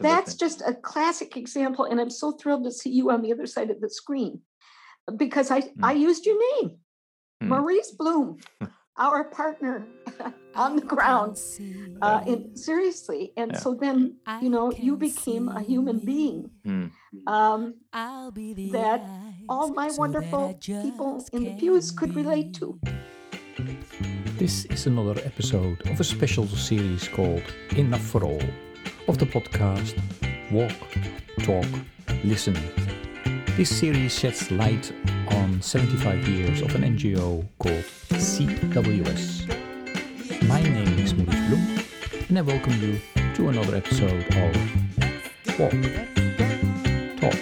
that's just a classic example. And I'm so thrilled to see you on the other side of the screen because I, mm. I used your name, mm. Maurice Bloom, our partner on the ground. Uh, and seriously. And yeah. so then, you know, you became a human being mm. um, that all my wonderful people in the pews could relate to. This is another episode of a special series called Enough for All of the podcast Walk, Talk, Listen. This series sheds light on 75 years of an NGO called CWS. My name is Maurice Bloom, and I welcome you to another episode of Walk, Talk,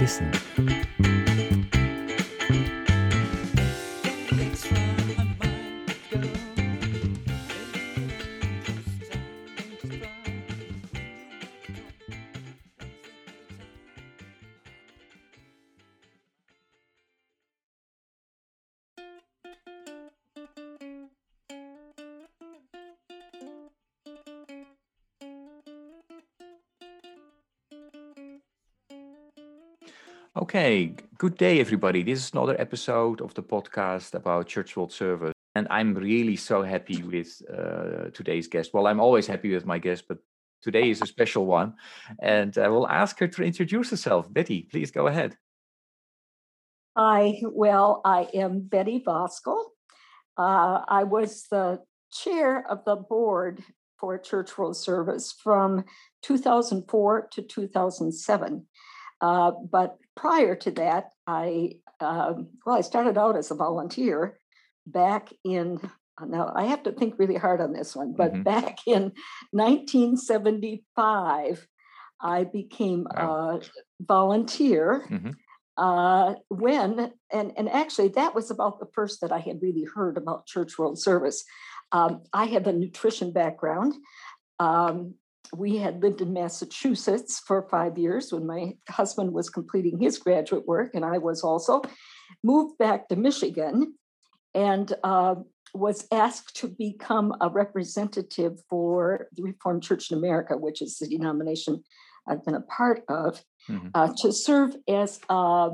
Listen. Okay, good day, everybody. This is another episode of the podcast about Church World Service. And I'm really so happy with uh, today's guest. Well, I'm always happy with my guest, but today is a special one. And I will ask her to introduce herself. Betty, please go ahead. Hi, well, I am Betty Voskuil. Uh, I was the chair of the board for Church World Service from 2004 to 2007. Uh, but prior to that, I uh, well, I started out as a volunteer back in. Now I have to think really hard on this one, but mm-hmm. back in 1975, I became wow. a volunteer. Mm-hmm. Uh, when and and actually that was about the first that I had really heard about Church World Service. Um, I have a nutrition background. Um, we had lived in Massachusetts for five years when my husband was completing his graduate work, and I was also moved back to Michigan and uh, was asked to become a representative for the Reformed Church in America, which is the denomination I've been a part of, mm-hmm. uh, to serve as a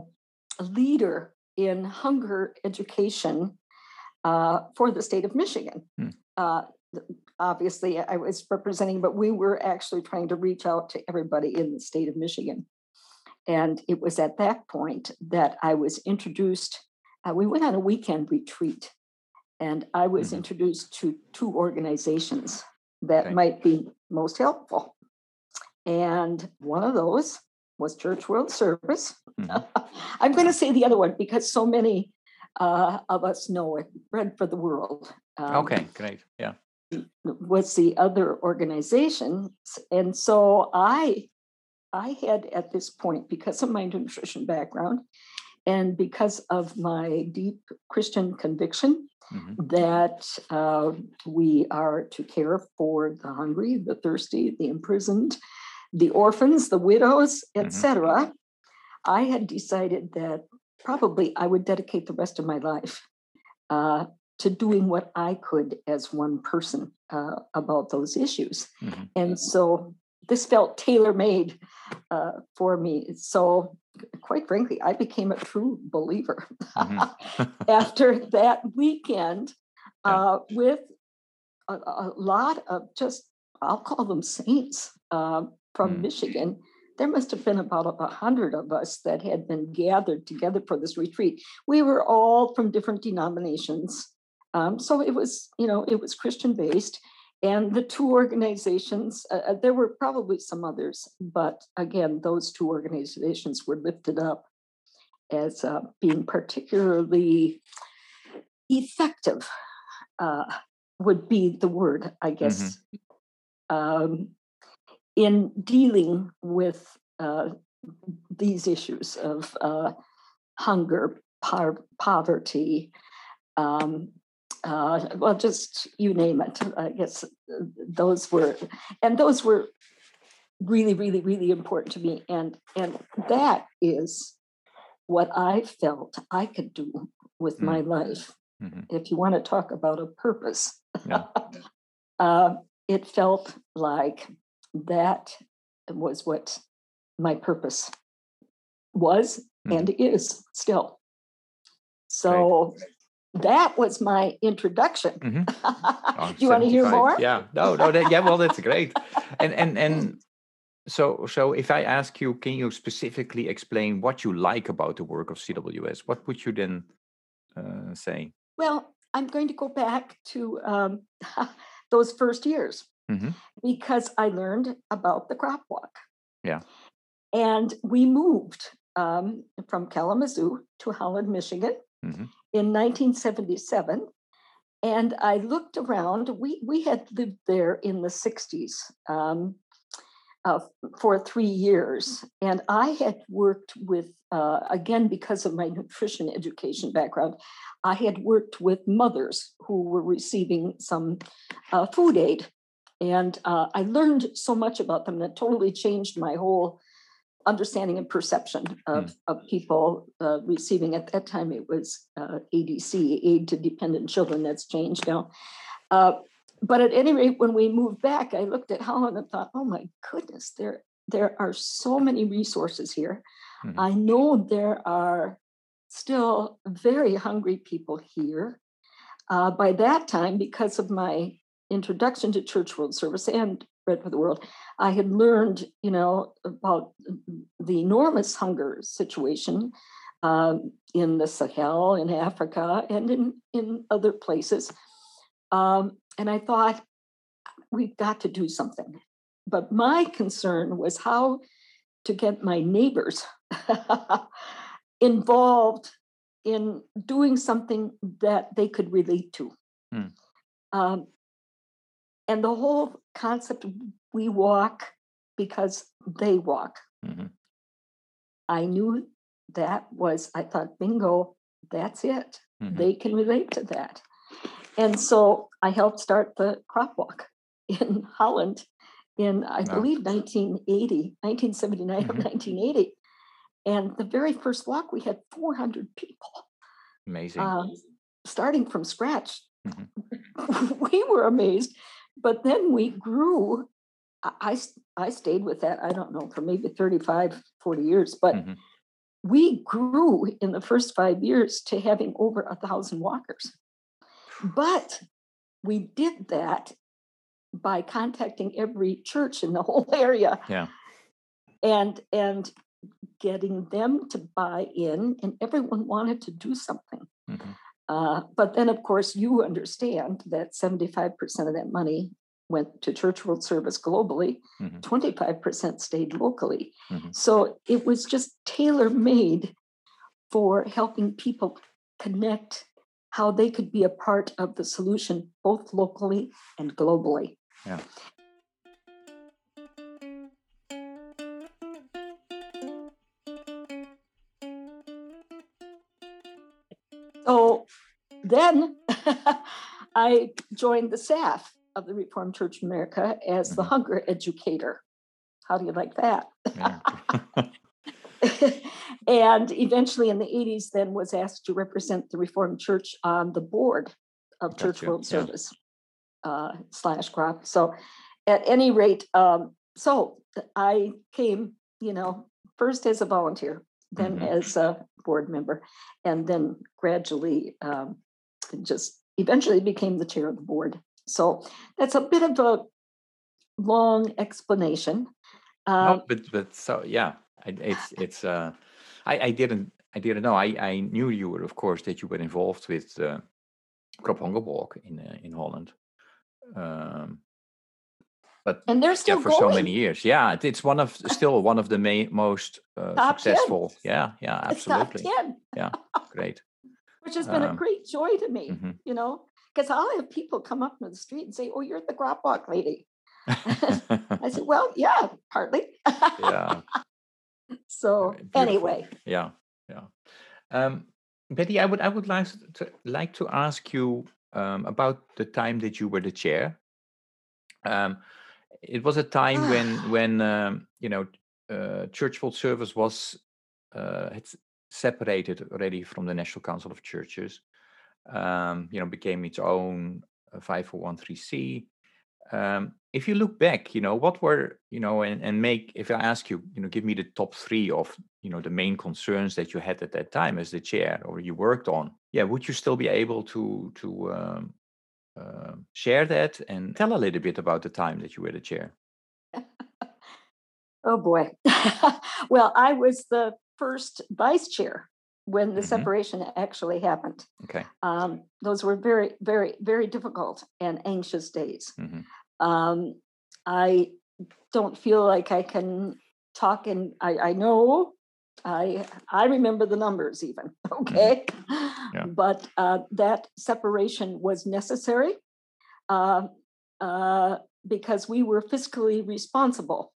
leader in hunger education uh, for the state of Michigan. Mm. Obviously I was representing, but we were actually trying to reach out to everybody in the state of Michigan. And it was at that point that I was introduced. Uh, we went on a weekend retreat, and I was mm-hmm. introduced to two organizations that okay. might be most helpful. And one of those was Church World Service. Mm-hmm. I'm going to say the other one because so many uh, of us know it. Bread for the World. Um, okay, great. Yeah was the other organization. and so i i had at this point because of my nutrition background and because of my deep christian conviction mm-hmm. that uh, we are to care for the hungry the thirsty the imprisoned the orphans the widows etc mm-hmm. i had decided that probably i would dedicate the rest of my life uh, to doing what I could as one person uh, about those issues. Mm-hmm. And so this felt tailor made uh, for me. So, quite frankly, I became a true believer mm-hmm. after that weekend uh, yeah. with a, a, lot of just, I'll call them saints uh, from mm. Michigan there must have been about a hundred of us that had been gathered together for this retreat. We were all from different denominations, um, so it was, you know, it was Christian based. And the two organizations, uh, uh, there were probably some others, but again, those two organizations were lifted up as uh, being particularly effective, uh, would be the word, I guess, mm-hmm. um, in dealing with uh, these issues of uh, hunger, par- poverty, um, uh, well, just you name it. I guess those were, and those were really, really, really important to me. And and that is what I felt I could do with mm. my life. Mm-hmm. If you want to talk about a purpose, yeah. uh, it felt like that was what my purpose was Mhm. and is still. So that was my introduction. Mhm. Oh, Do you want to hear more? Yeah. No, no, that, yeah, well, that's great. And and and so so if I ask you, can you specifically explain what you like about the work of CWS? What would you then uh, say? Well, I'm going to go back to um, those first years Mhm. because I learned about the crop walk. Yeah. And we moved um, from Kalamazoo to Holland, Michigan Mhm. in 1977. And I looked around. We, we had lived there in the 60s um, uh, for three years. And I had worked with, uh, again, because of my nutrition education background, I had worked with mothers who were receiving some uh, food aid. And uh, I learned so much about them that totally changed my whole understanding and perception of, of people uh, receiving at that time it was uh, adc aid to dependent children that's changed now. Uh, but at any rate when we moved back i looked at holland and thought oh my goodness there there are so many resources here. Mhm. i know there are still very hungry people here. Uh, by that time because of my introduction to church world service and bread for the world i had learned you know about the enormous hunger situation um, in the sahel in africa and in, in other places um, and i thought we've got to do something but my concern was how to get my neighbors involved in doing something that they could relate to. Hmm. Um, and the whole concept we walk because they walk. Mhm. I knew that was, I thought, bingo, that's it. Mhm. They can relate to that. And so I helped start the crop walk in Holland in, I Wow. believe, 1980, 1979 or Mhm. 1980. And the very first walk, we had 400 people Amazing. um, starting from scratch. Mhm. we were amazed. But then we grew. I, I stayed with that, I don't know, for maybe 35, 40 years. But Mhm. we grew in the first five years to having over a thousand walkers. But we did that by contacting every church in the whole area Yeah. and and getting them to buy in and everyone wanted to do something Mhm. Uh, but then of course you understand that 75% of that money went to church world service globally Mhm. 25% stayed locally Mhm. so it was just tailor made for helping people connect how they could be a part of the solution both locally and globally Yeah. Then I joined the staff of the Reformed Church of America as the Mhm. hunger educator. How do you like that? Yeah. and eventually in the 80s then was asked to represent the Reformed Church on the board of Church World yeah. Service uh, slash crop. So at any rate, um, so I came, you know, first as a volunteer, then Mhm. as a board member, and then gradually um, just eventually became the chair of the board. So that's a bit of a long explanation. no, Um, but but so yeah, it's it's. Uh, I I didn't I didn't know. I I knew you were of course that you were involved with uh, Crop Hunger Walk in uh, in Holland. Um, but and they're yeah, still for going. so many years. Yeah, it- it's one of still one of the main, most uh, Top 10. successful. Yeah, yeah, absolutely. 10, Great. Which has been a Um, great joy to me, mhm. you know, because I'll have people come up to the street and say, Oh, you're the crop walk lady. I said, Well, yeah, partly. yeah. so, Beautiful. anyway, Yeah, yeah. Um, Betty, I would I would like to like to ask you um, about the time that you were the chair. Um, it was a time when when um, you know uh, Church World Service was uh, separated already from the National Council of Churches. Um, you know, became its own uh, 5013C. Um, if you look back, you know, what were, you know, and, and make, if I ask you, you know, give me the top three of, you know, the main concerns that you had at that time as the chair or you worked on, yeah, would you still be able to, to um, uh, share that and tell a little bit about the time that you were the chair? oh boy. well, I was the first vice chair when the mm-hmm. separation actually happened. Okay. Um, those were very, very, very difficult and anxious days. Mm-hmm. Um, I don't feel like I can talk and I, I know I I remember the numbers even, mm-hmm. okay? Yeah. But uh, that separation was necessary uh, uh, because we were fiscally responsible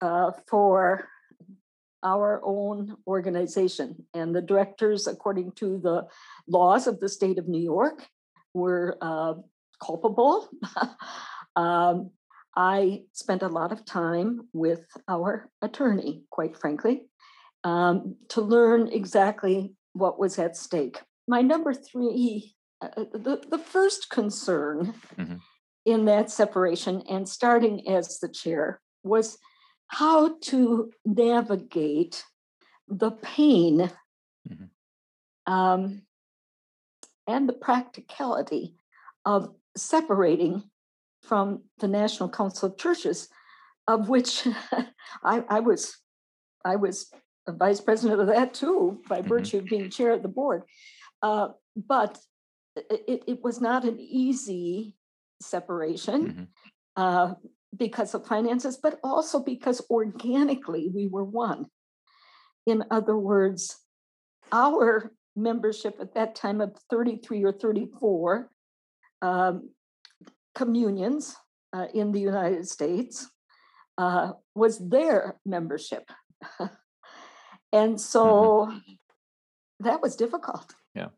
uh, for our own organization. And the directors, according to the laws of the state of New York, were uh, culpable Um, I spent a lot of time with our attorney, quite frankly, um, to learn exactly what was at stake. My number three, uh, uh, the, the first concern mm-hmm. in that separation and starting as the chair was how to navigate the pain mm-hmm. um, and the practicality of separating from the National Council of Churches, of which I, I, was I was a vice president of that too, by mm-hmm. virtue of being chair of the board. Uh, but it, it, was not an easy separation mm-hmm. uh, because of finances, but also because organically we were one. In other words, our membership at that time of 33 or 34 um, communions uh, in the United States uh, was their membership. and so mm-hmm. that was difficult. Yeah.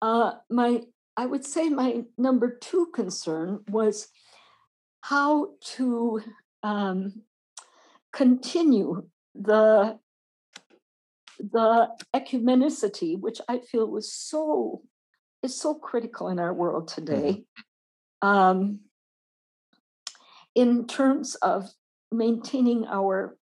Uh, my, I would say my number two concern was how to um, continue the the ecumenicity, which I feel was so is so critical in our world today. Mm-hmm um, in terms of maintaining our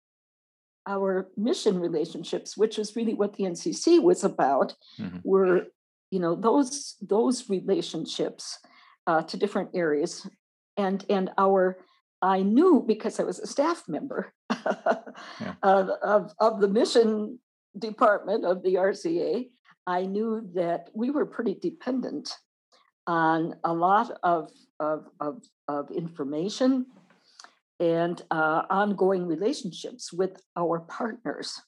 our mission relationships, which is really what the NCC was about, mm-hmm. were you know those those relationships uh, to different areas, and and our I knew because I was a staff member yeah. of, of, of the mission department of the RCA. I knew that we were pretty dependent on a lot of, of, of, of information and uh, ongoing relationships with our partners.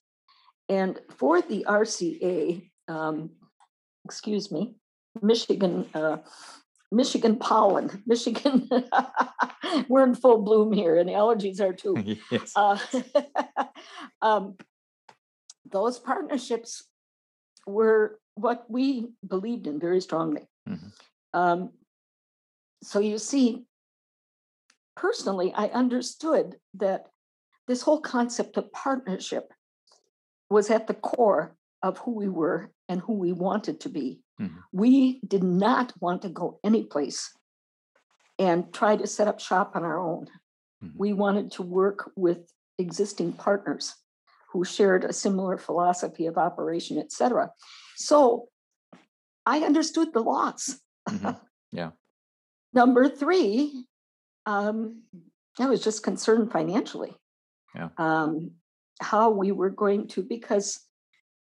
And for the RCA, um, excuse me, Michigan, uh, Michigan pollen, Michigan, we're in full bloom here, and the allergies are too. yes. Uh, um, those partnerships were what we believed in very strongly. Mm-hmm. Um, so you see, personally, I understood that this whole concept of partnership was at the core of who we were and who we wanted to be. Mm-hmm. We did not want to go anyplace and try to set up shop on our own. Mm-hmm. We wanted to work with existing partners who shared a similar philosophy of operation, etc. So I understood the laws. Mm-hmm. Yeah. Number three, um, I was just concerned financially. Yeah. Um, how we were going to, because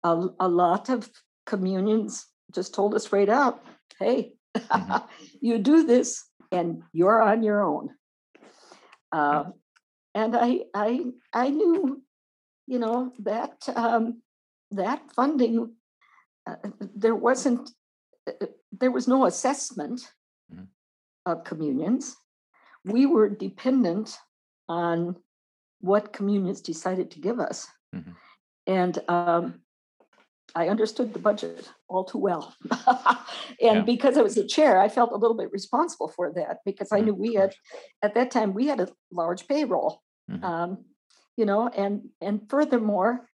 a, a lot of communions just told us straight out, hey, mm-hmm. you do this and you're on your own. Uh, and I, I, I knew, you know, that um, that funding, uh, there wasn't uh, there was no assessment mm-hmm. of communions. We were dependent on what communions decided to give us. Mm-hmm. And um, I understood the budget all too well. and yeah. because I was the chair, I felt a little bit responsible for that because I mm-hmm. knew we had, at that time, we had a large payroll. Mm-hmm. Um, you know, and and furthermore,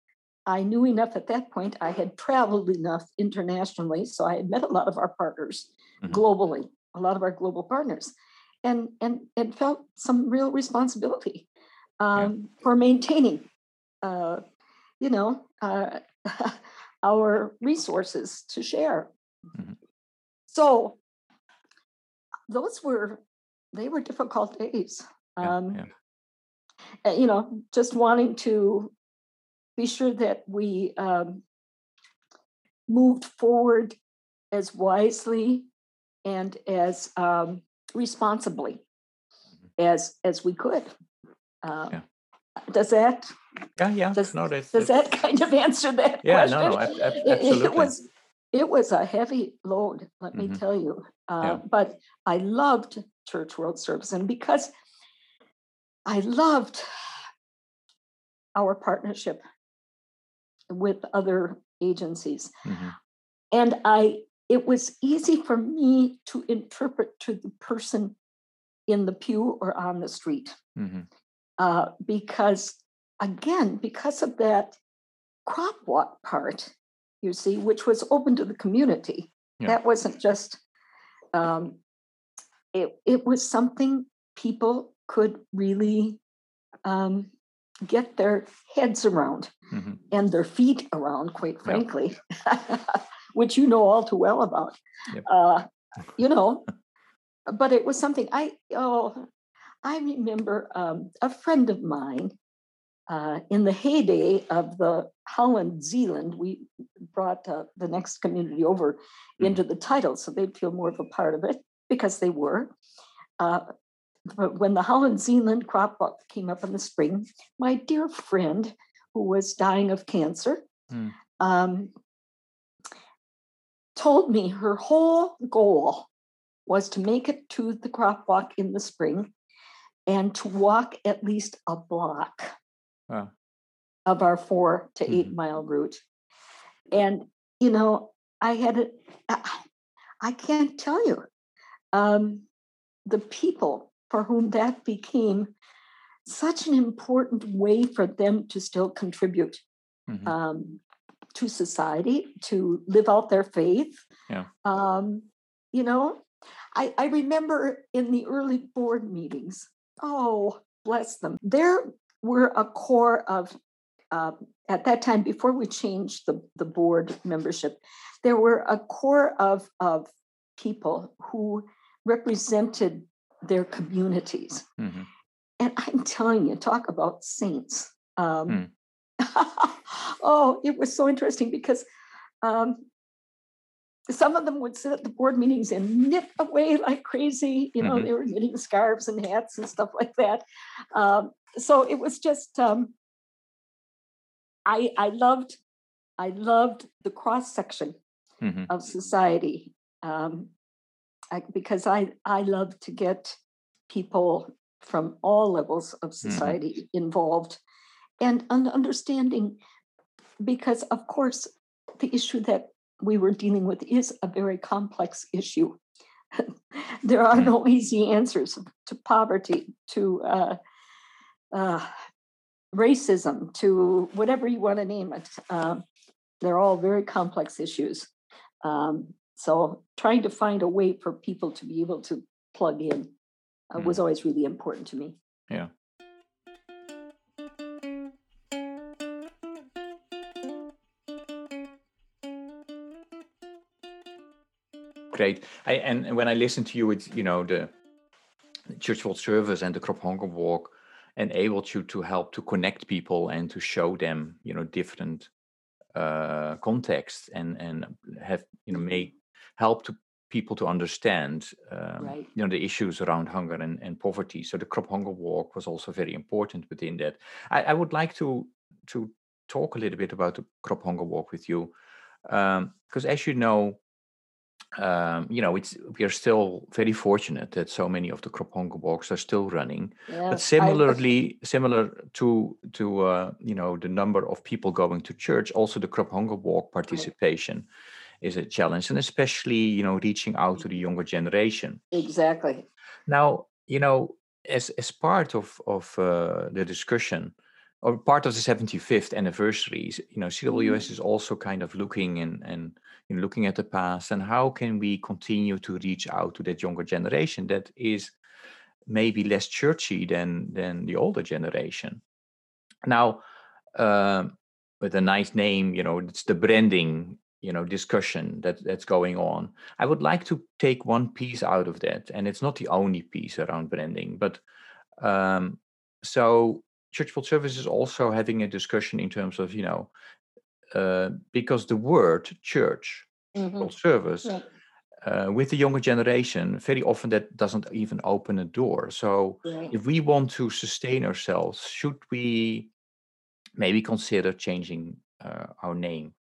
I knew enough at that point. I had traveled enough internationally. So I had met a lot of our partners mm-hmm. globally, a lot of our global partners. and and and felt some real responsibility um, for maintaining, uh, you know, uh, our resources to share. Mhm. So those were they were difficult days. Yeah, Um, yeah. uh, you know, just wanting to be sure that we um, moved forward as wisely and as um, responsibly as as we could. Um, Yeah. Does that Yeah, yeah. does, no, that's, does that kind of answer that yeah, question? no, no, ab- ab- It- it, was it was a heavy load, let me Mhm. tell you. Uh, Yeah. But I loved Church World Service, and because I loved our partnership with other agencies, Mhm. and I it was easy for me to interpret to the person in the pew or on the street Mhm. Uh, because again because of that crop walk part you see which was open to the community Yeah. that wasn't just um, it, it was something people could really um, get their heads around Mhm. and their feet around quite frankly which you know all too well about Yep. uh, you know but it was something i oh i remember um, a friend of mine uh, in the heyday of the holland Zeeland we brought uh, the next community over Mhm. into the title so they'd feel more of a part of it because they were uh, but when the holland Zeeland crop walk came up in the spring my dear friend who was dying of cancer Mm. um, told me her whole goal was to make it to the crop walk in the spring and to walk at least a block Wow. of our four to 8 Mhm. mile route. And, you know, I had it, I, I can't tell you um, the people for whom that became such an important way for them to still contribute Mhm. um, to society, to live out their faith. Yeah. Um, you know, I, I remember in the early board meetings, oh, bless them, there were a core of, uh, at that time, before we changed the, the board membership, there were a core of, of people who represented their communities. Mhm. And I'm telling you, talk about saints. Um, Hmm. oh, it was so interesting because um, some of them would sit at the board meetings and knit away like crazy. You know, Mhm. they were knitting scarves and hats and stuff like that. Um, so it was just, um, I I loved, I loved the cross section Mhm. of society um, I, because I I love to get people from all levels of society involved and an understanding because of course the issue that we were dealing with is a very complex issue. There are Mm. no easy answers to poverty to uh, uh, racism to whatever you want to name it. Um, they're all very complex issues. Um, so trying to find a way for people to be able to plug in uh, was always really important to me. Yeah. Great. I, and and when I listen to you, it's you know the church world service and the Crop Hunger Walk enabled you to help to connect people and to show them you know different uh, contexts and and have you know make help to people to understand um, Right. you know the issues around hunger and, and poverty. So the Crop Hunger Walk was also very important within that. I, I would like to to talk a little bit about the Crop Hunger Walk with you because as you know um, you know, it's we are still very fortunate that so many of the crop hunger walks are still running. But I- similarly, similar to to uh, you know the number of people going to church, also the crop hunger walk participation is a challenge, and especially you know reaching out to the younger generation. exactly Now, you know, as as part of of uh, the discussion or part of the 75th anniversary, you know, CWS is also kind of looking and and you know, looking at the past and how can we continue to reach out to that younger generation that is maybe less churchy than than the older generation. Now, uh, with a nice name, you know, it's the branding, you know, discussion that that's going on. I would like to take one piece out of that, and it's not the only piece around branding, but um, so Church World Service is also having a discussion in terms of, you know, uh, because the word church, Mhm. service, Yeah. uh, with the younger generation, very often that doesn't even open a door. So Right. if we want to sustain ourselves, should we maybe consider changing uh, our name?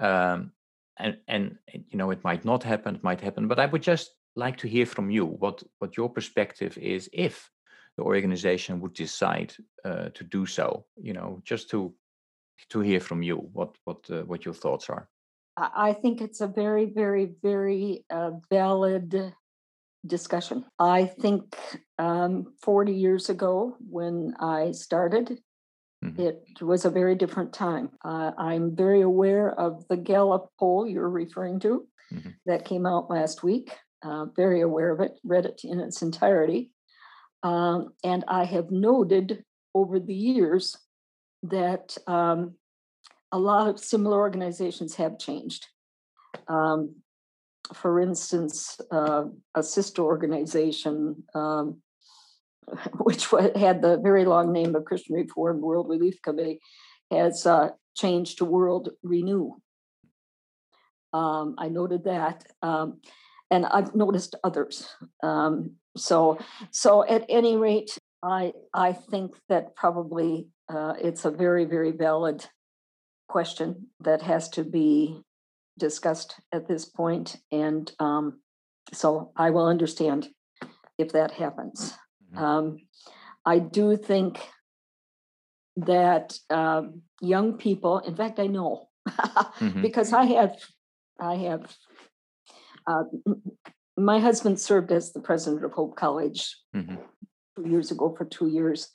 Um, and and you know it might not happen, it might happen, but I would just like to hear from you what what your perspective is if the organization would decide uh, to do so. You know, just to to hear from you what what uh, what your thoughts are. I think it's a very, very, very uh, valid discussion. I think um, 40 years ago, when I started, Mhm. it was a very different time. Uh, I'm very aware of the Gallup poll you're referring to Mhm. that came out last week. Uh, very aware of it, read it in its entirety. Um, and I have noted over the years that um, a lot of similar organizations have changed. Um, for instance, uh, a sister organization, um, which had the very long name of Christian Reform World Relief Committee, has uh, changed to World Renew. Um, I noted that, and I've noticed others. So, so at any rate, I I think that probably uh, it's a very very valid question that has to be discussed at this point, and um, so I will understand if that happens. Mhm. Um, I do think that um, young people, in fact, I know Mhm. because I have, I have. Uh, my husband served as the president of Hope College Mhm. two years ago for two years.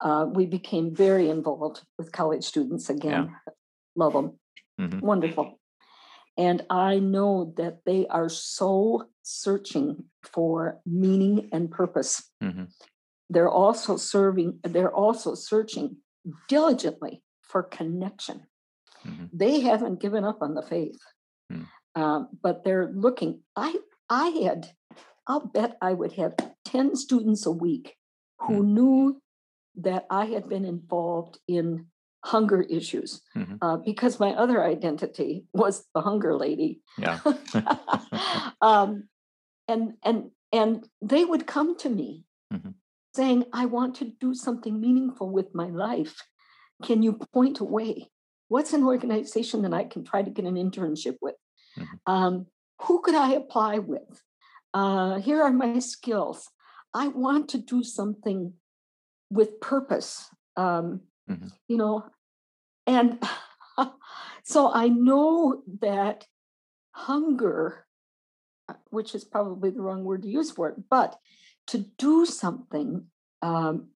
Uh, we became very involved with college students again. Love them, Mhm. wonderful. And I know that they are so searching for meaning and purpose. Mhm. They're also serving, they're also searching diligently for connection. Mhm. They haven't given up on the faith, um, but they're looking. I I had, I'll bet I would have 10 students a week who knew that I had been involved in hunger issues Mhm. uh, because my other identity was the hunger lady. Yeah. um, and and and they would come to me Mhm. saying, "I want to do something meaningful with my life. Can you point a way? What's an organization that I can try to get an internship with? Mhm. Um, who could I apply with? Uh, here are my skills. I want to do something with purpose. Um, Mhm. You know, and so I know that hunger, uh, which is probably the wrong word to use for it, but to do something um,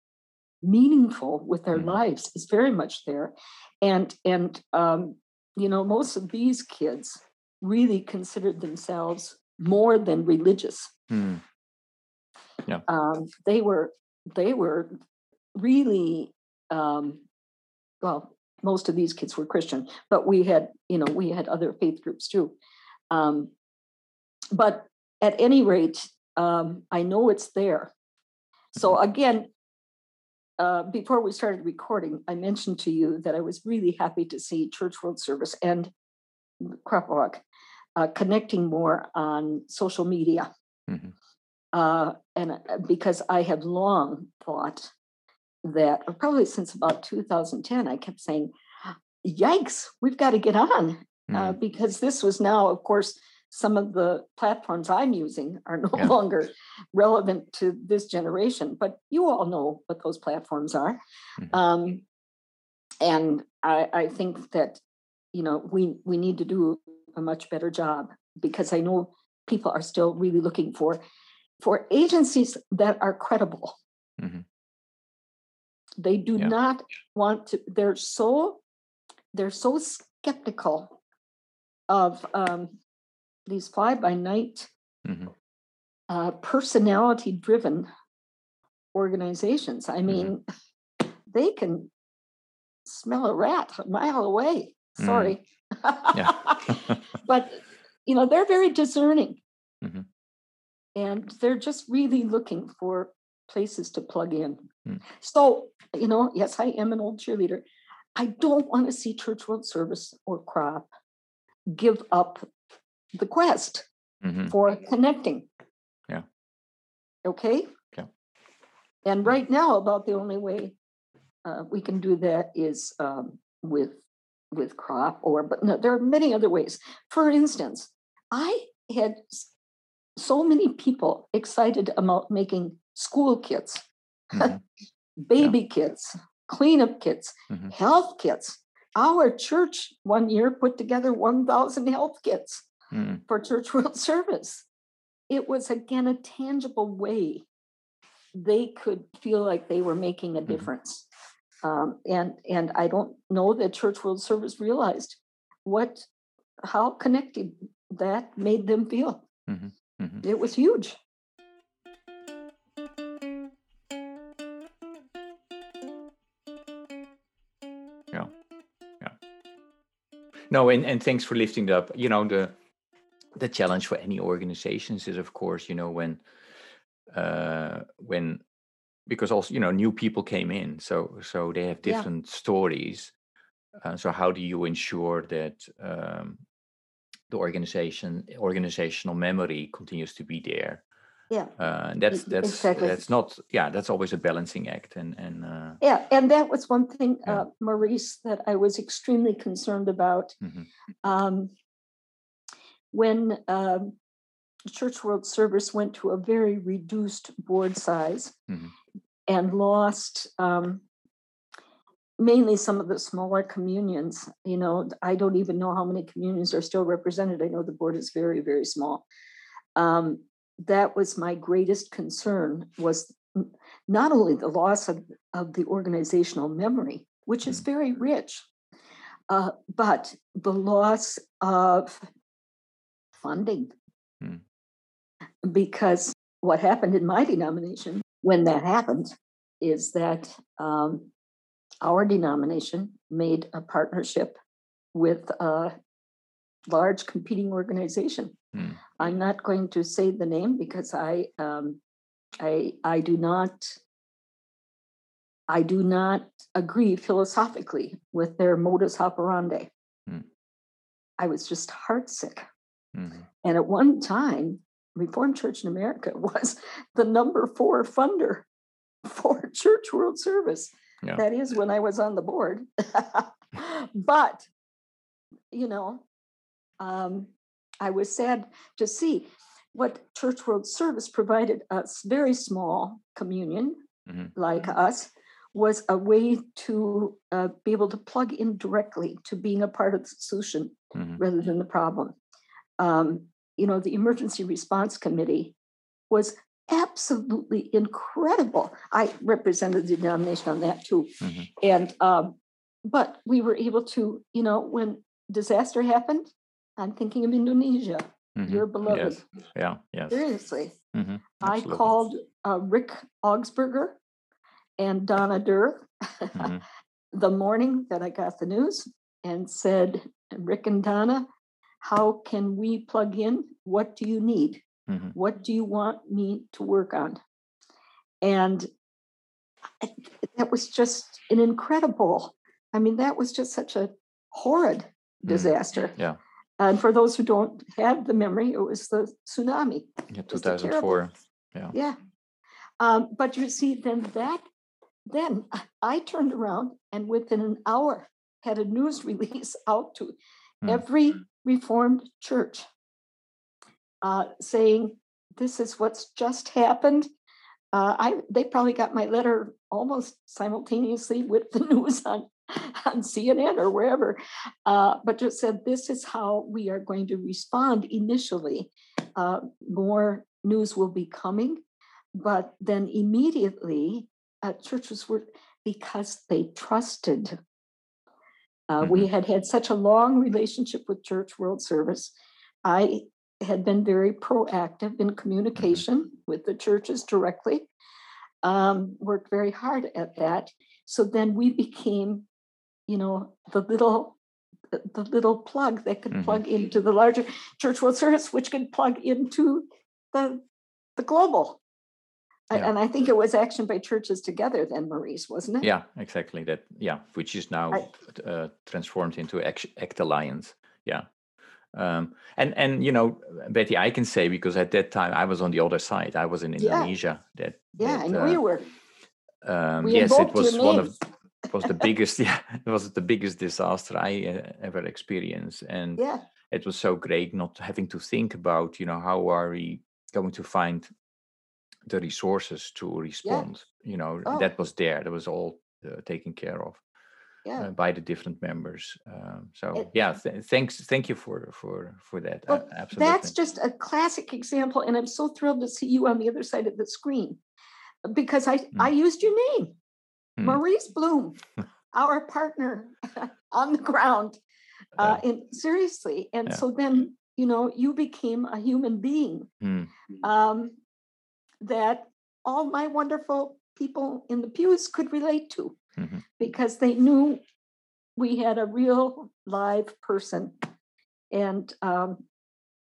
meaningful with their Mhm. lives is very much there. And and um, you know, most of these kids really considered themselves more than religious. Mm. Um, they were they were really um, well. Most of these kids were Christian, but we had you know we had other faith groups too. Um, but at any rate, um, I know it's there. So again, uh, before we started recording, I mentioned to you that I was really happy to see Church World Service and Crop Walk uh, connecting more on social media. Mhm. Uh, and uh, because I have long thought that, probably since about 2010, I kept saying, yikes, we've got to get on. Uh, Mm. because this was now, of course, some of the platforms I'm using are no Yeah. longer relevant to this generation, but you all know what those platforms are. Mhm. Um, and I, I think that you know we we need to do a much better job because I know people are still really looking for for agencies that are credible. Mhm. They do Yeah. not want to. They're so they're so skeptical of um, these fly by night Mhm. uh, personality driven organizations. I mean, they can smell a rat a mile away. Mm. Sorry. Yeah. but, you know, they're very discerning. Mhm. And they're just really looking for places to plug in. Mm. So, you know, yes, I am an old cheerleader. I don't want to see Church World Service or CROP give up the quest Mhm. for connecting. Yeah. Okay. Yeah. And right now, about the only way uh, we can do that is um, with with crop, or but no, there are many other ways. For instance, I had so many people excited about making school kits, Mhm. baby kits, cleanup kits, Mhm. health kits. Our church one year put together 1,000 health kits Mm. for church world service. It was again a tangible way they could feel like they were making a Mhm. difference. Um, and and I don't know that church world service realized what how connected that made them feel. Mhm. Mhm. It was huge. Yeah, yeah. No, and, and thanks for lifting up. You know, the the challenge for any organizations is of course, you know, when uh when because also, you know, new people came in. So so they have Yeah. different stories. Uh, so how do you ensure that um the organization organizational memory continues to be there? Yeah. Uh, and that's that's exactly. that's not yeah that's always a balancing act and and uh, Yeah, and that was one thing, Yeah. uh, Maurice, that I was extremely concerned about. Mhm. Um, when um, Church World Service went to a very reduced board size Mhm. And lost um, mainly some of the smaller communions. You know, I don't even know how many communions are still represented. I know the board is very, very small. Um, that was my greatest concern was not only the loss of, of the organizational memory, which is very rich, uh, but the loss of funding. Hmm. Because what happened in my denomination when that happened is that um, our denomination made a partnership with a large competing organization. Hmm. I'm not going to say the name because I um, I I do not I do not agree philosophically with their modus operandi. Hmm. I was just heartsick. Mhm. And at one time, Reformed Church in America was the number four funder for Church World Service. Yeah. That is when I was on the board. but, you know, um, I was sad to see what Church World Service provided us, very small communion Mhm. like us, was a way to uh, be able to plug in directly to being a part of the solution Mhm. rather than the problem. Um, you know, the Emergency Response Committee was absolutely incredible. I represented the denomination on that too. Mhm. And, um, but we were able to, you know, when disaster happened, I'm thinking of Indonesia, Mhm. your beloved. Yes. Yeah. Yes. Seriously. Mhm. I called uh, Rick Augsburger and Donna Derr Mhm. the morning that I got the news and said, Rick and Donna, how can we plug in? What do you need? Mhm. What do you want me to work on? And I- that was just an incredible, I mean, that was just such a horrid Mm. disaster. Yeah. And for those who don't have the memory, it was the tsunami. Yeah. Just a terrible- 2004. Yeah. Um, but you see, then that, then I turned around and within an hour had a news release out to Hmm. every Reformed church uh, saying, "This is what's just happened." Uh, I they probably got my letter almost simultaneously with the news on on CNN or wherever, uh, but just said, "This is how we are going to respond initially." Uh, more news will be coming, but then immediately uh, churches were because they trusted. Uh, We had had such a long relationship with Church World Service. I had been very proactive in communication with the churches directly. um, worked very hard at that. So then we became, you know, the little the, little plug that could Mhm. plug into the larger church world service, which could plug into the the global. Yeah. And I think it was Action by Churches Together then, Maurice, wasn't it? Yeah, exactly. That yeah, which is now I- uh, transformed into Act, Act Alliance. Yeah, um, and and you know, Betty, I can say because at that time I was on the other side. I was in Yeah. Indonesia. That Yeah, that, know uh, you were. Um, We yes, it was one of was the biggest. Yeah, it was the biggest disaster I uh, ever experienced, and Yeah, it was so great not having to think about you know how are we going to find the resources to respond. You know Oh. that was there. That was all uh, taken care of yeah. uh, by the different members. Um, so It- yeah, th- thanks, thank you for for for that. Uh, absolutely. That's just a classic example, and I'm so thrilled to see you on the other side of the screen because I I used your name, Hmm. Maurice Bloem, our partner on the ground. Uh, and seriously, and Yeah. so then you know you became a human being Hmm. um, that all my wonderful people in the pews could relate to Mhm. because they knew we had a real live person and um,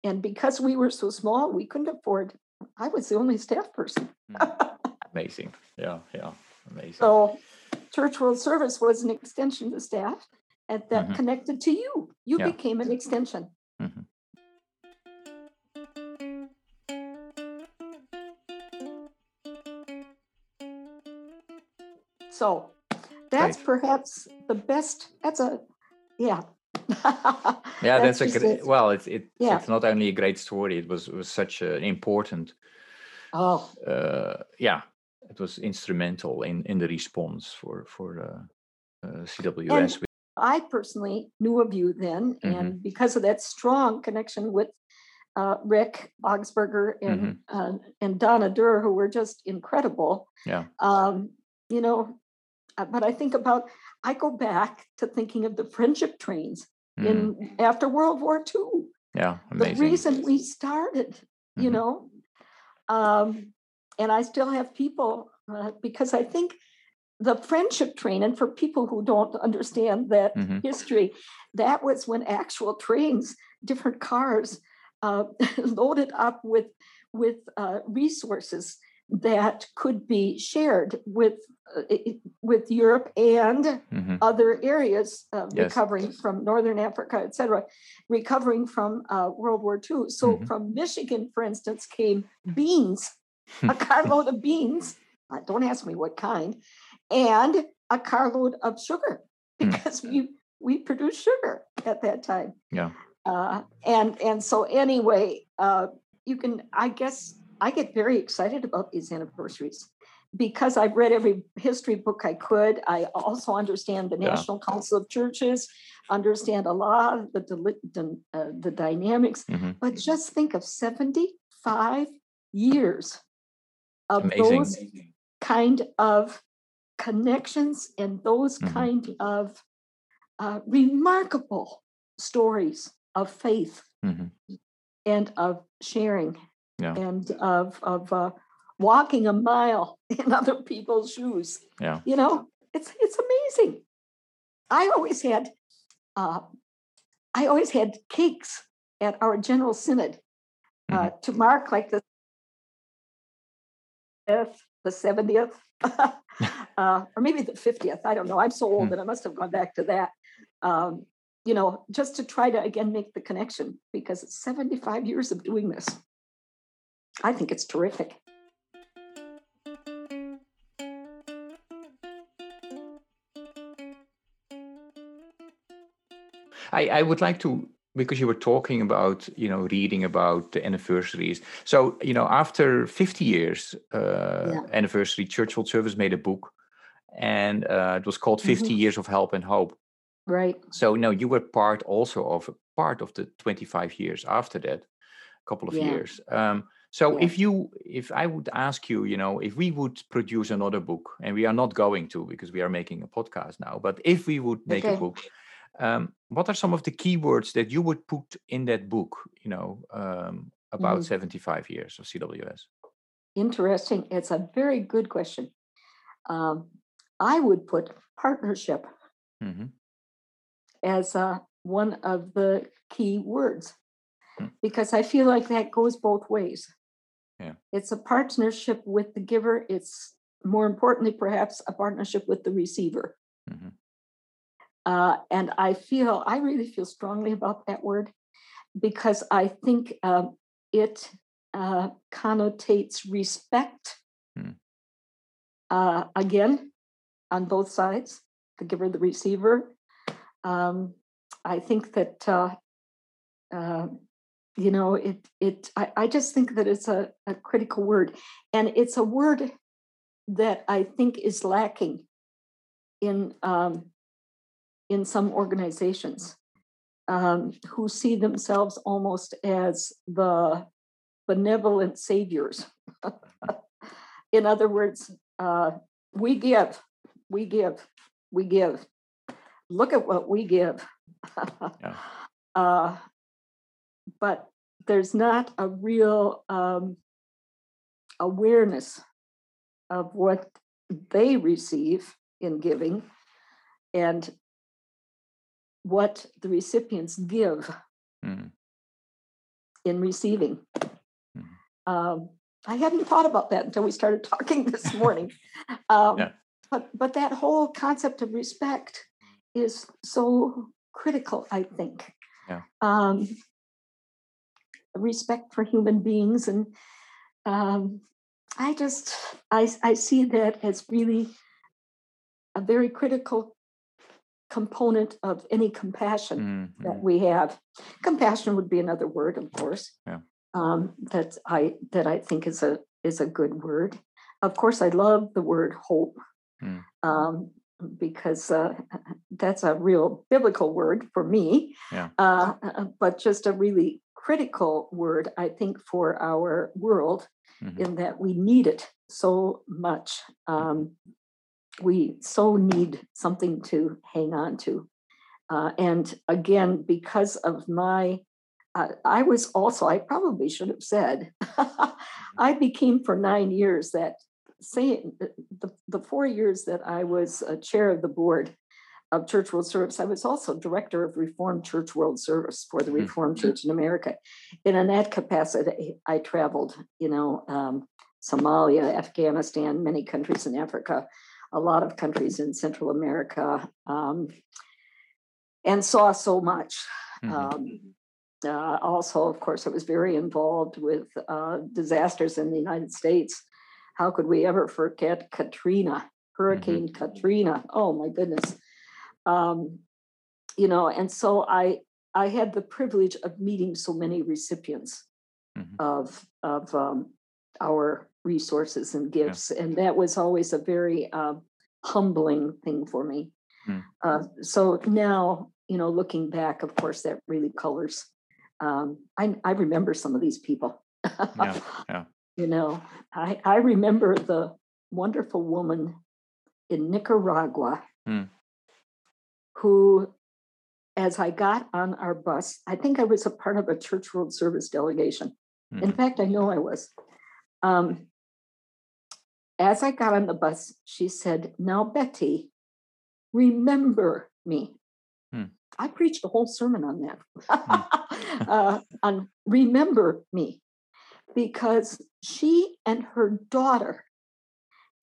and because we were so small we couldn't afford i was the only staff person Amazing. Yeah, yeah, amazing. so church world service was an extension to staff and that Mhm. connected to you you Yeah. became an extension Mhm. So that's Great. perhaps the best. That's a, yeah. yeah, that's, a great. it. Well, it's it, Yeah. it's not only a great story. It was it was such an important. Oh, Uh, yeah, it was instrumental in in the response for for uh, uh, CWS. And- I personally knew of you then, Mm-hmm. and because of that strong connection with uh, Rick Augsburger and Mm-hmm. uh, and Donna Derr, who were just incredible. yeah, Um, you know, but I think about I go back to thinking of the friendship trains Mm, in after World War II. yeah, amazing. the reason we started you Mhm. know um and i still have people uh, because i think the friendship train and for people who don't understand that Mhm. history that was when actual trains different cars uh, loaded up with with uh, resources that could be shared with uh, with europe and Mhm. other areas uh, Yes. recovering from northern africa et cetera recovering from uh, world war ii so Mhm. from michigan for instance came beans a carload of beans uh, don't ask me what kind and a carload of sugar Hmm. because we we produced sugar at that time Yeah. uh, and and so anyway uh, you can i guess i get very excited about these anniversaries because i've read every history book i could i also understand the Yeah. national council of churches understand a lot of the the, uh, the dynamics Mhm. but just think of 75 years of Amazing. those kind of connections and those Mhm. kind of uh, remarkable stories of faith Mhm. and of sharing Yeah. and of of uh, walking a mile in other people's shoes. Yeah. You know, it's it's amazing. I always had uh, I always had cakes at our general synod uh, to mark like the fifth, the seventieth, uh, or maybe the fiftieth. I don't know. I'm so old Hmm. that I must have gone back to that. Um, you know, just to try to again make the connection because it's 75 years of doing this. I think it's terrific. I, I would like to because you were talking about you know reading about the anniversaries so you know after 50 years uh Yeah. anniversary church world service made a book and uh, it was called 50 Mhm. years of help and hope Right. so no you were part also of part of the 25 years after that a couple of Yeah. years um so Yeah. if you if i would ask you you know if we would produce another book and we are not going to because we are making a podcast now but if we would make a book um, what are some of the keywords that you would put in that book you know um, about Mhm. 75 years of cws interesting. It's a very good question. Um, I would put partnership hmm as uh, one of the key words Hmm. because I feel like that goes both ways. Yeah. It's a partnership with the giver. It's more importantly, perhaps, a partnership with the receiver. hmm Uh, and I feel, I really feel strongly about that word because I think um, it uh, connotates respect. Uh, again, on both sides, the giver, the receiver. Um, I think that, uh, uh, you know, it, it, I, I just think that it's a, a critical word. And it's a word that I think is lacking in um, in some organizations um, who see themselves almost as the benevolent saviors. in other words, uh, we give, we give, we give. Look at what we give. Yeah. uh, but there's not a real um, awareness of what they receive in giving and what the recipients give hmm in receiving. Mhm. Um, I hadn't thought about that until we started talking this morning. Um, Yeah. But but that whole concept of respect is so critical, I think. Yeah. Um, respect for human beings, and um, I just I I see that as really a very critical component of any compassion hmm that we have. Compassion would be another word, of course. Yeah. Um, that I that I think is a is a good word. Of course, I love the word hope Mm. um, because uh, that's a real biblical word for me. Yeah. Uh, uh, but just a really critical word, I think, for our world Mhm. in that we need it so much. Um, we so need something to hang on to. Uh, and again, because of my, uh, I was also, I probably should have said, I became for nine years that same, the, the four years that I was a chair of the board of Church World Service, I was also director of Reformed Church World Service for the Hmm. Reformed Church in America. And in that capacity, I traveled, you know, um, Somalia, Afghanistan, many countries in Africa, a lot of countries in Central America, um, and saw so much. Mhm. Um, uh, also, of course, I was very involved with uh, disasters in the United States. How could we ever forget Katrina, Hurricane Katrina? Oh my goodness. Um, you know, and so I I had the privilege of meeting so many recipients Mhm. of of um, our resources and gifts, and that was always a very uh, humbling thing for me. Mm. Uh, so now, you know, looking back, of course, that really colors. Um, I I remember some of these people. Yeah, yeah. You know, I I remember the wonderful woman in Nicaragua Mm. Who, as I got on our bus, I think I was a part of a church world service delegation. In Mhm. fact, I know I was. Um, as I got on the bus, she said, Now, Betty, remember me. Hmm. I preached a whole sermon on that, uh, on remember me, because she and her daughter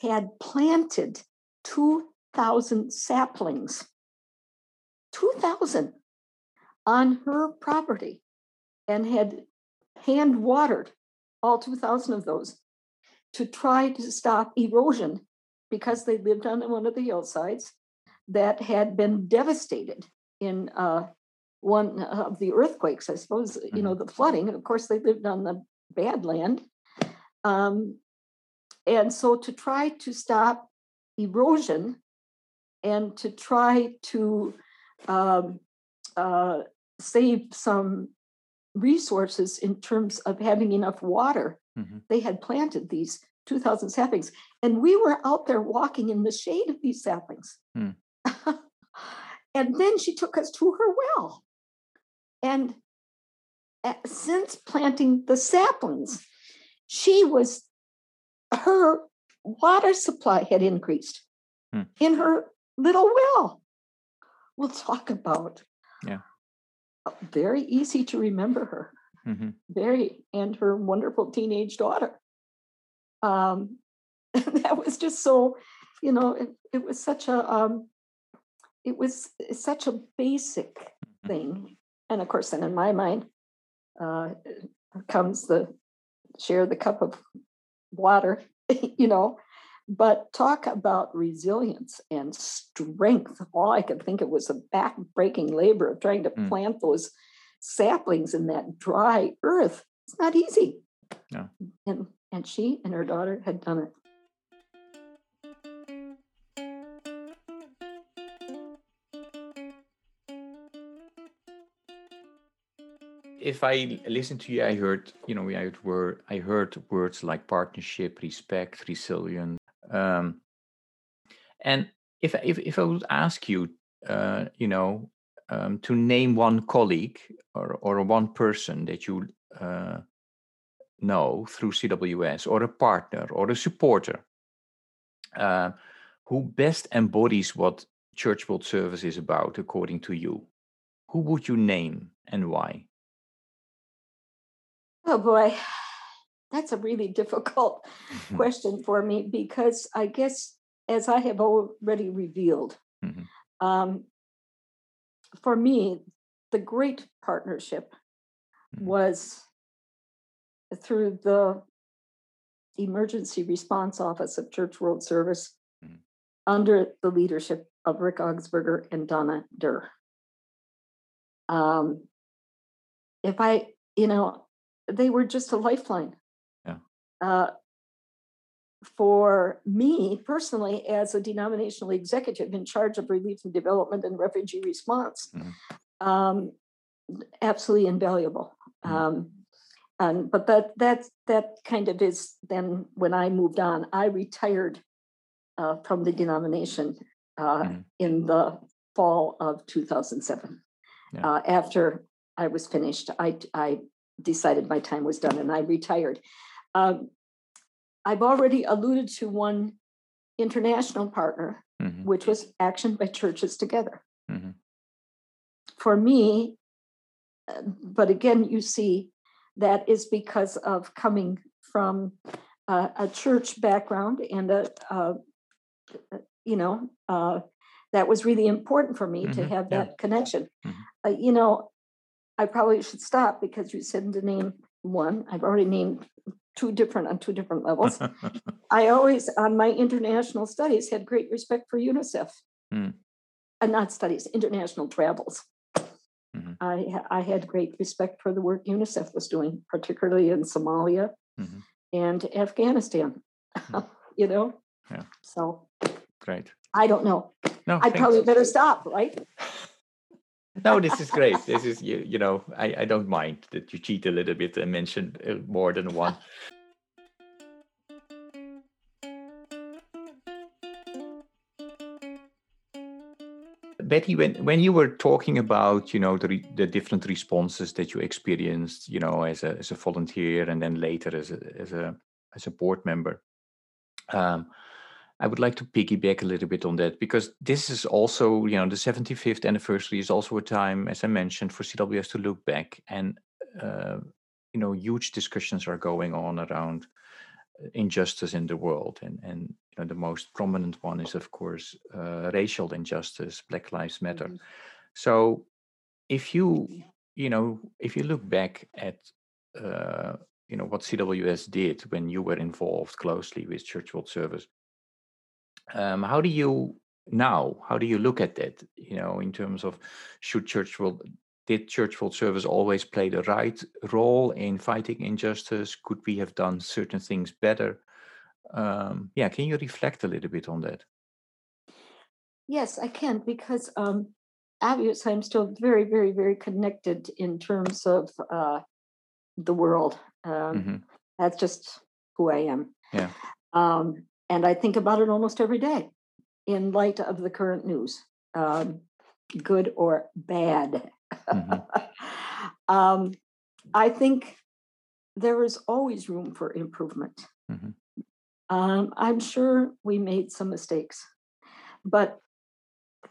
had planted 2,000 saplings, 2,000 on her property, and had hand watered all 2,000 of those to try to stop erosion because they lived on one of the hillsides that had been devastated in uh, one of the earthquakes, I suppose, you know, the flooding. And of course, they lived on the bad land. Um, and so to try to stop erosion and to try to um, uh, save some resources in terms of having enough water, Mhm. they had planted these 2,000 saplings. And we were out there walking in the shade of these saplings. Hmm. and then she took us to her well. And uh, since planting the saplings, she was her water supply had increased Hmm. in her little well. We'll talk about. Yeah. Very easy to remember her. Mhm. Very, and her wonderful teenage daughter. Um, that was just so, you know, it, it was such a, um, it was such a basic Mhm. thing. And of course, then in my mind, uh, comes the share the cup of water, you know. But talk about resilience and strength. All I could think of was the back-breaking labor of trying to Mm. plant those saplings in that dry earth. It's not easy. No. And and she and her daughter had done it. if I listen to you, I heard, you know, I heard, word, I heard words like partnership, respect, resilience. Um, and if, if, if I would ask you, uh, you know, um, to name one colleague or, or one person that you uh, know through CWS or a partner or a supporter uh, who best embodies what Church World Service is about, according to you, who would you name and why? Oh boy, that's a really difficult Mhm. question for me because I guess, as I have already revealed, Mhm. um, for me, the great partnership Mhm. was through the Emergency Response Office of Church World Service Mhm. under the leadership of Rick Augsburger and Donna Derr. Um, if I, you know, they were just a lifeline. Uh, for me personally, as a denominational executive in charge of relief and development and refugee response, Mhm. um, absolutely invaluable. Mhm. Um, and but that that that kind of is then when I moved on, I retired uh, from the denomination uh, Mhm. in the fall of 2007. Yeah. Uh, after I was finished, I I decided my time was done and I retired. Um, I've already alluded to one international partner, Mhm. which was Action by Churches Together. Mhm. For me, uh, but again, you see, that is because of coming from uh, a church background and a, uh, you know, uh, that was really important for me to Mhm, have yeah. that connection. Mhm. Uh, you know, I probably should stop because you said to name one. I've already named two different on two different levels. I always, on my international studies, had great respect for UNICEF. Mm. Uh, not studies, international travels. Mhm. I, I had great respect for the work UNICEF was doing, particularly in Somalia Mhm. and Afghanistan. Mm. you know? Yeah. So Great. I don't know. No, I probably better stop, right? no, this is great. This is you. You know, I, I don't mind that you cheat a little bit and mention uh, more than one. Betty, when, when you were talking about you know the, re- the different responses that you experienced, you know, as a as a volunteer and then later as a as a as a board member, um, I would like to piggyback a little bit on that because this is also, you know, the 75th anniversary is also a time, as I mentioned, for CWS to look back and, uh, you know, huge discussions are going on around uh, injustice in the world, and and you know the most prominent one is of course uh, racial injustice, Black Lives Matter. Mhm. So, if you you know if you look back at uh, you know what CWS did when you were involved closely with Church World Service, um, how do you now how do you look at that you know in terms of should church world did church world service always play the right role in fighting injustice could we have done certain things better um, yeah can you reflect a little bit on that Yes, I can because um, obviously I'm still very, very, very connected in terms of uh, the world. Um, Mhm. That's just who I am. Yeah. And I think about it almost every day in light of the current news, um, good or bad. Mhm. um, I think there is always room for improvement. Mhm. Um, I'm sure we made some mistakes, but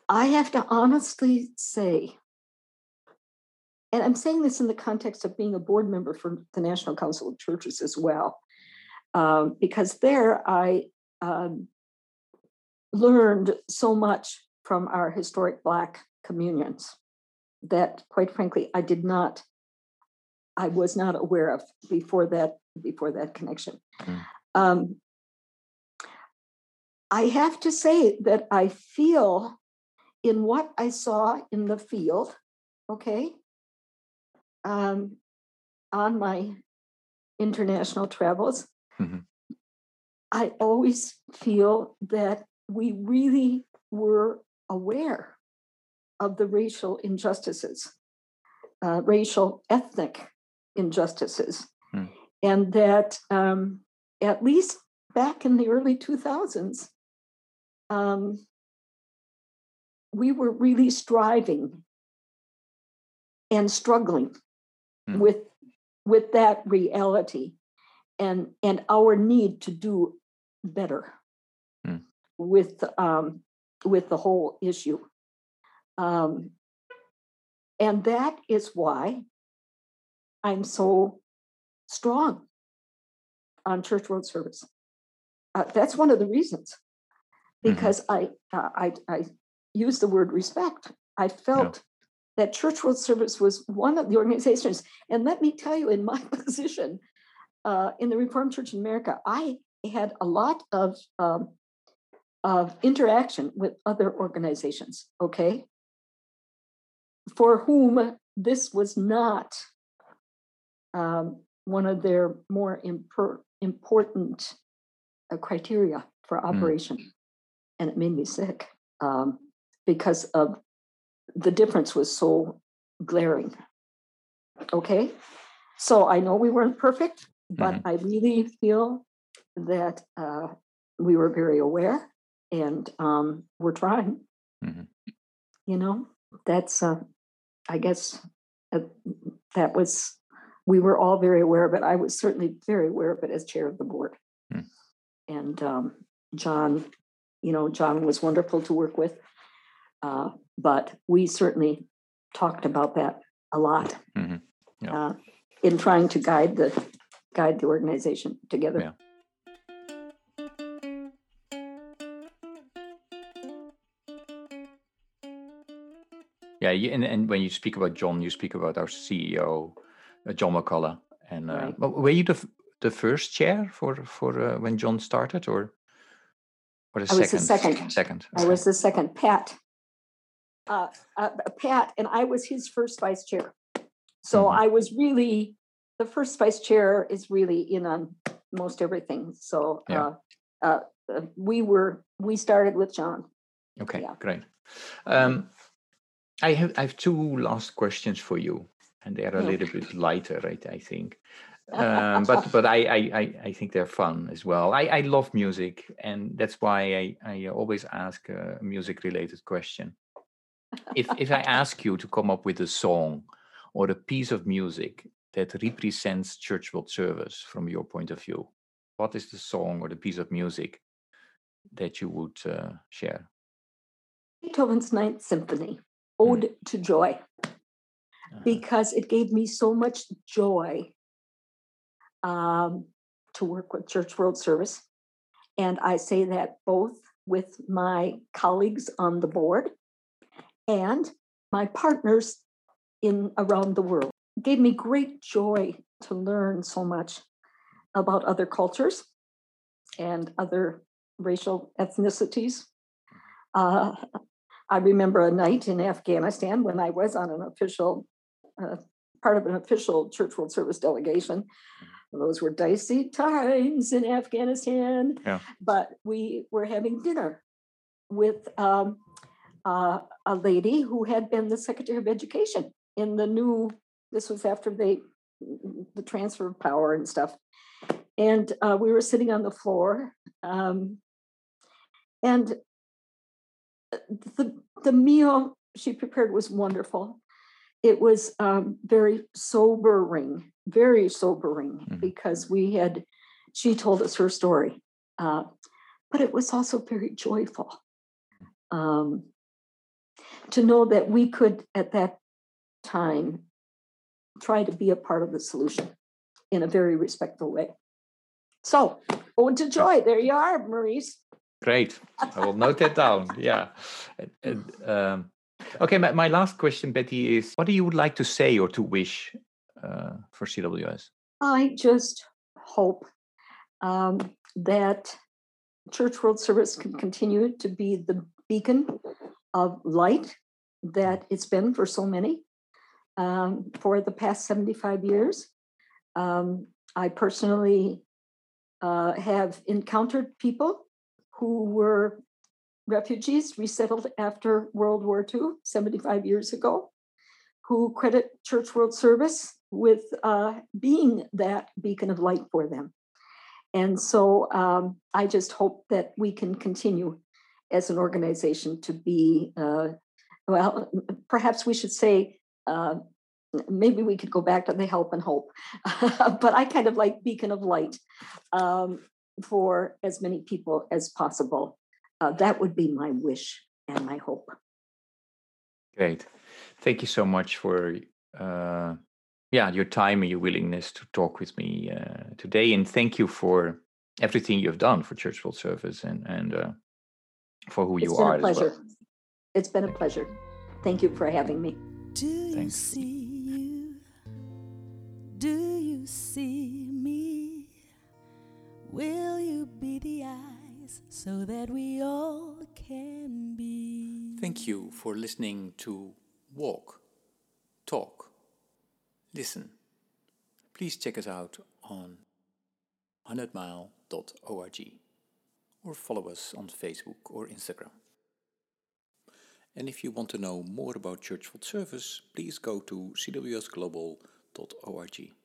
I have to honestly say, and I'm saying this in the context of being a board member for the National Council of Churches as well, um, because there I um, learned so much from our historic Black communions that, quite frankly, I did not, I was not aware of before that before that connection. Mm. Um, I have to say that I feel in what I saw in the field, okay, um, on my international travels, mm-hmm. I always feel that we really were aware of the racial injustices, uh, racial ethnic injustices, mm. and that um, at least back in the early 2000s, um, we were really striving and struggling mm. with with that reality and and our need to do better mm. with um, with the whole issue um, and that is why i'm so strong on church world service uh, that's one of the reasons mm-hmm. because mm-hmm. I, uh, I i use the word respect. I felt yeah. that Church World Service was one of the organizations. And let me tell you, in my position uh, in the Reformed Church in America, I had a lot of um, of interaction with other organizations. Okay, for whom this was not um, one of their more imper- important uh, criteria for mm. operation, mm. and it made me sick. Um, because of the difference was so glaring. Okay. So I know we weren't perfect, but mm-hmm. I really feel that uh, we were very aware and um, we're trying. Mm-hmm. You know, that's, uh, I guess, uh, that was, we were all very aware of it. I was certainly very aware of it as chair of the board. Mm. And um, John, you know, John was wonderful to work with. Uh, but we certainly talked about that a lot mm-hmm. yeah. uh, in trying to guide the guide the organization together. Yeah. Yeah, and, and when you speak about John, you speak about our CEO, uh, John McCullough. And uh, right. were you the the first chair for for uh, when John started, or or the I second? Was the second. Second. I was the second. Pat uh, uh, Pat, and I was his first vice chair. So mm-hmm. I was really the first vice chair is really in on most everything. So yeah. uh, uh, we were we started with John. Okay, yeah. great. Um, I have I have two last questions for you, and they are a little bit lighter, right? I think. um, but but I, I I think they're fun as well. I, I love music, and that's why I I always ask a music related question if if I ask you to come up with a song or a piece of music that represents church world service from your point of view, what is the song or the piece of music that you would uh, share? Beethoven's Ninth Symphony, Ode mm. to Joy, uh-huh. because it gave me so much joy um, to work with Church World Service. And I say that both with my colleagues on the board and my partners in around the world. Gave me great joy to learn so much about other cultures and other racial ethnicities. Uh, I remember a night in Afghanistan when I was on an official, uh, part of an official Church World Service delegation. Those were dicey times in Afghanistan, yeah. but we were having dinner with um, uh, a lady who had been the Secretary of Education in the new, this was after they, the transfer of power and stuff. And uh, we were sitting on the floor. Um, and the, the meal she prepared was wonderful. It was um, very sobering, very sobering, mm-hmm. because we had, she told us her story Uh, but it was also very joyful um, to know that we could, at that time, try to be a part of the solution in a very respectful way. So, ode to joy. There you are, Maurice. Great. I will note that down. Yeah. And, and, um, okay, my, my last question, Betty, is what do you would like to say or to wish uh, for CWS? I just hope um, that Church World Service can continue to be the beacon of light that it's been for so many um, for the past 75 years. Um, I personally uh, have encountered people who were refugees resettled after World War II, 75 years ago, who credit Church World Service with uh, being that beacon of light for them. And so um, I just hope that we can continue as an organization to be, uh, well, perhaps we should say, uh, maybe we could go back to the help and hope, but I kind of like beacon of light um, for as many people as possible. Uh, that would be my wish and my hope. Great. Thank you so much for uh, yeah your time and your willingness to talk with me uh, today and thank you for everything you've done for church world service and and uh, for who it's you are a pleasure well. it's been a pleasure thank you for having me do Thanks. you see you do you see me will you be the eyes so that we all can be Thank you for listening to Walk, Talk, Listen. Please check us out on 100mile.org or follow us on Facebook or Instagram. And if you want to know more about Church World Service, please go to cwsglobal.org.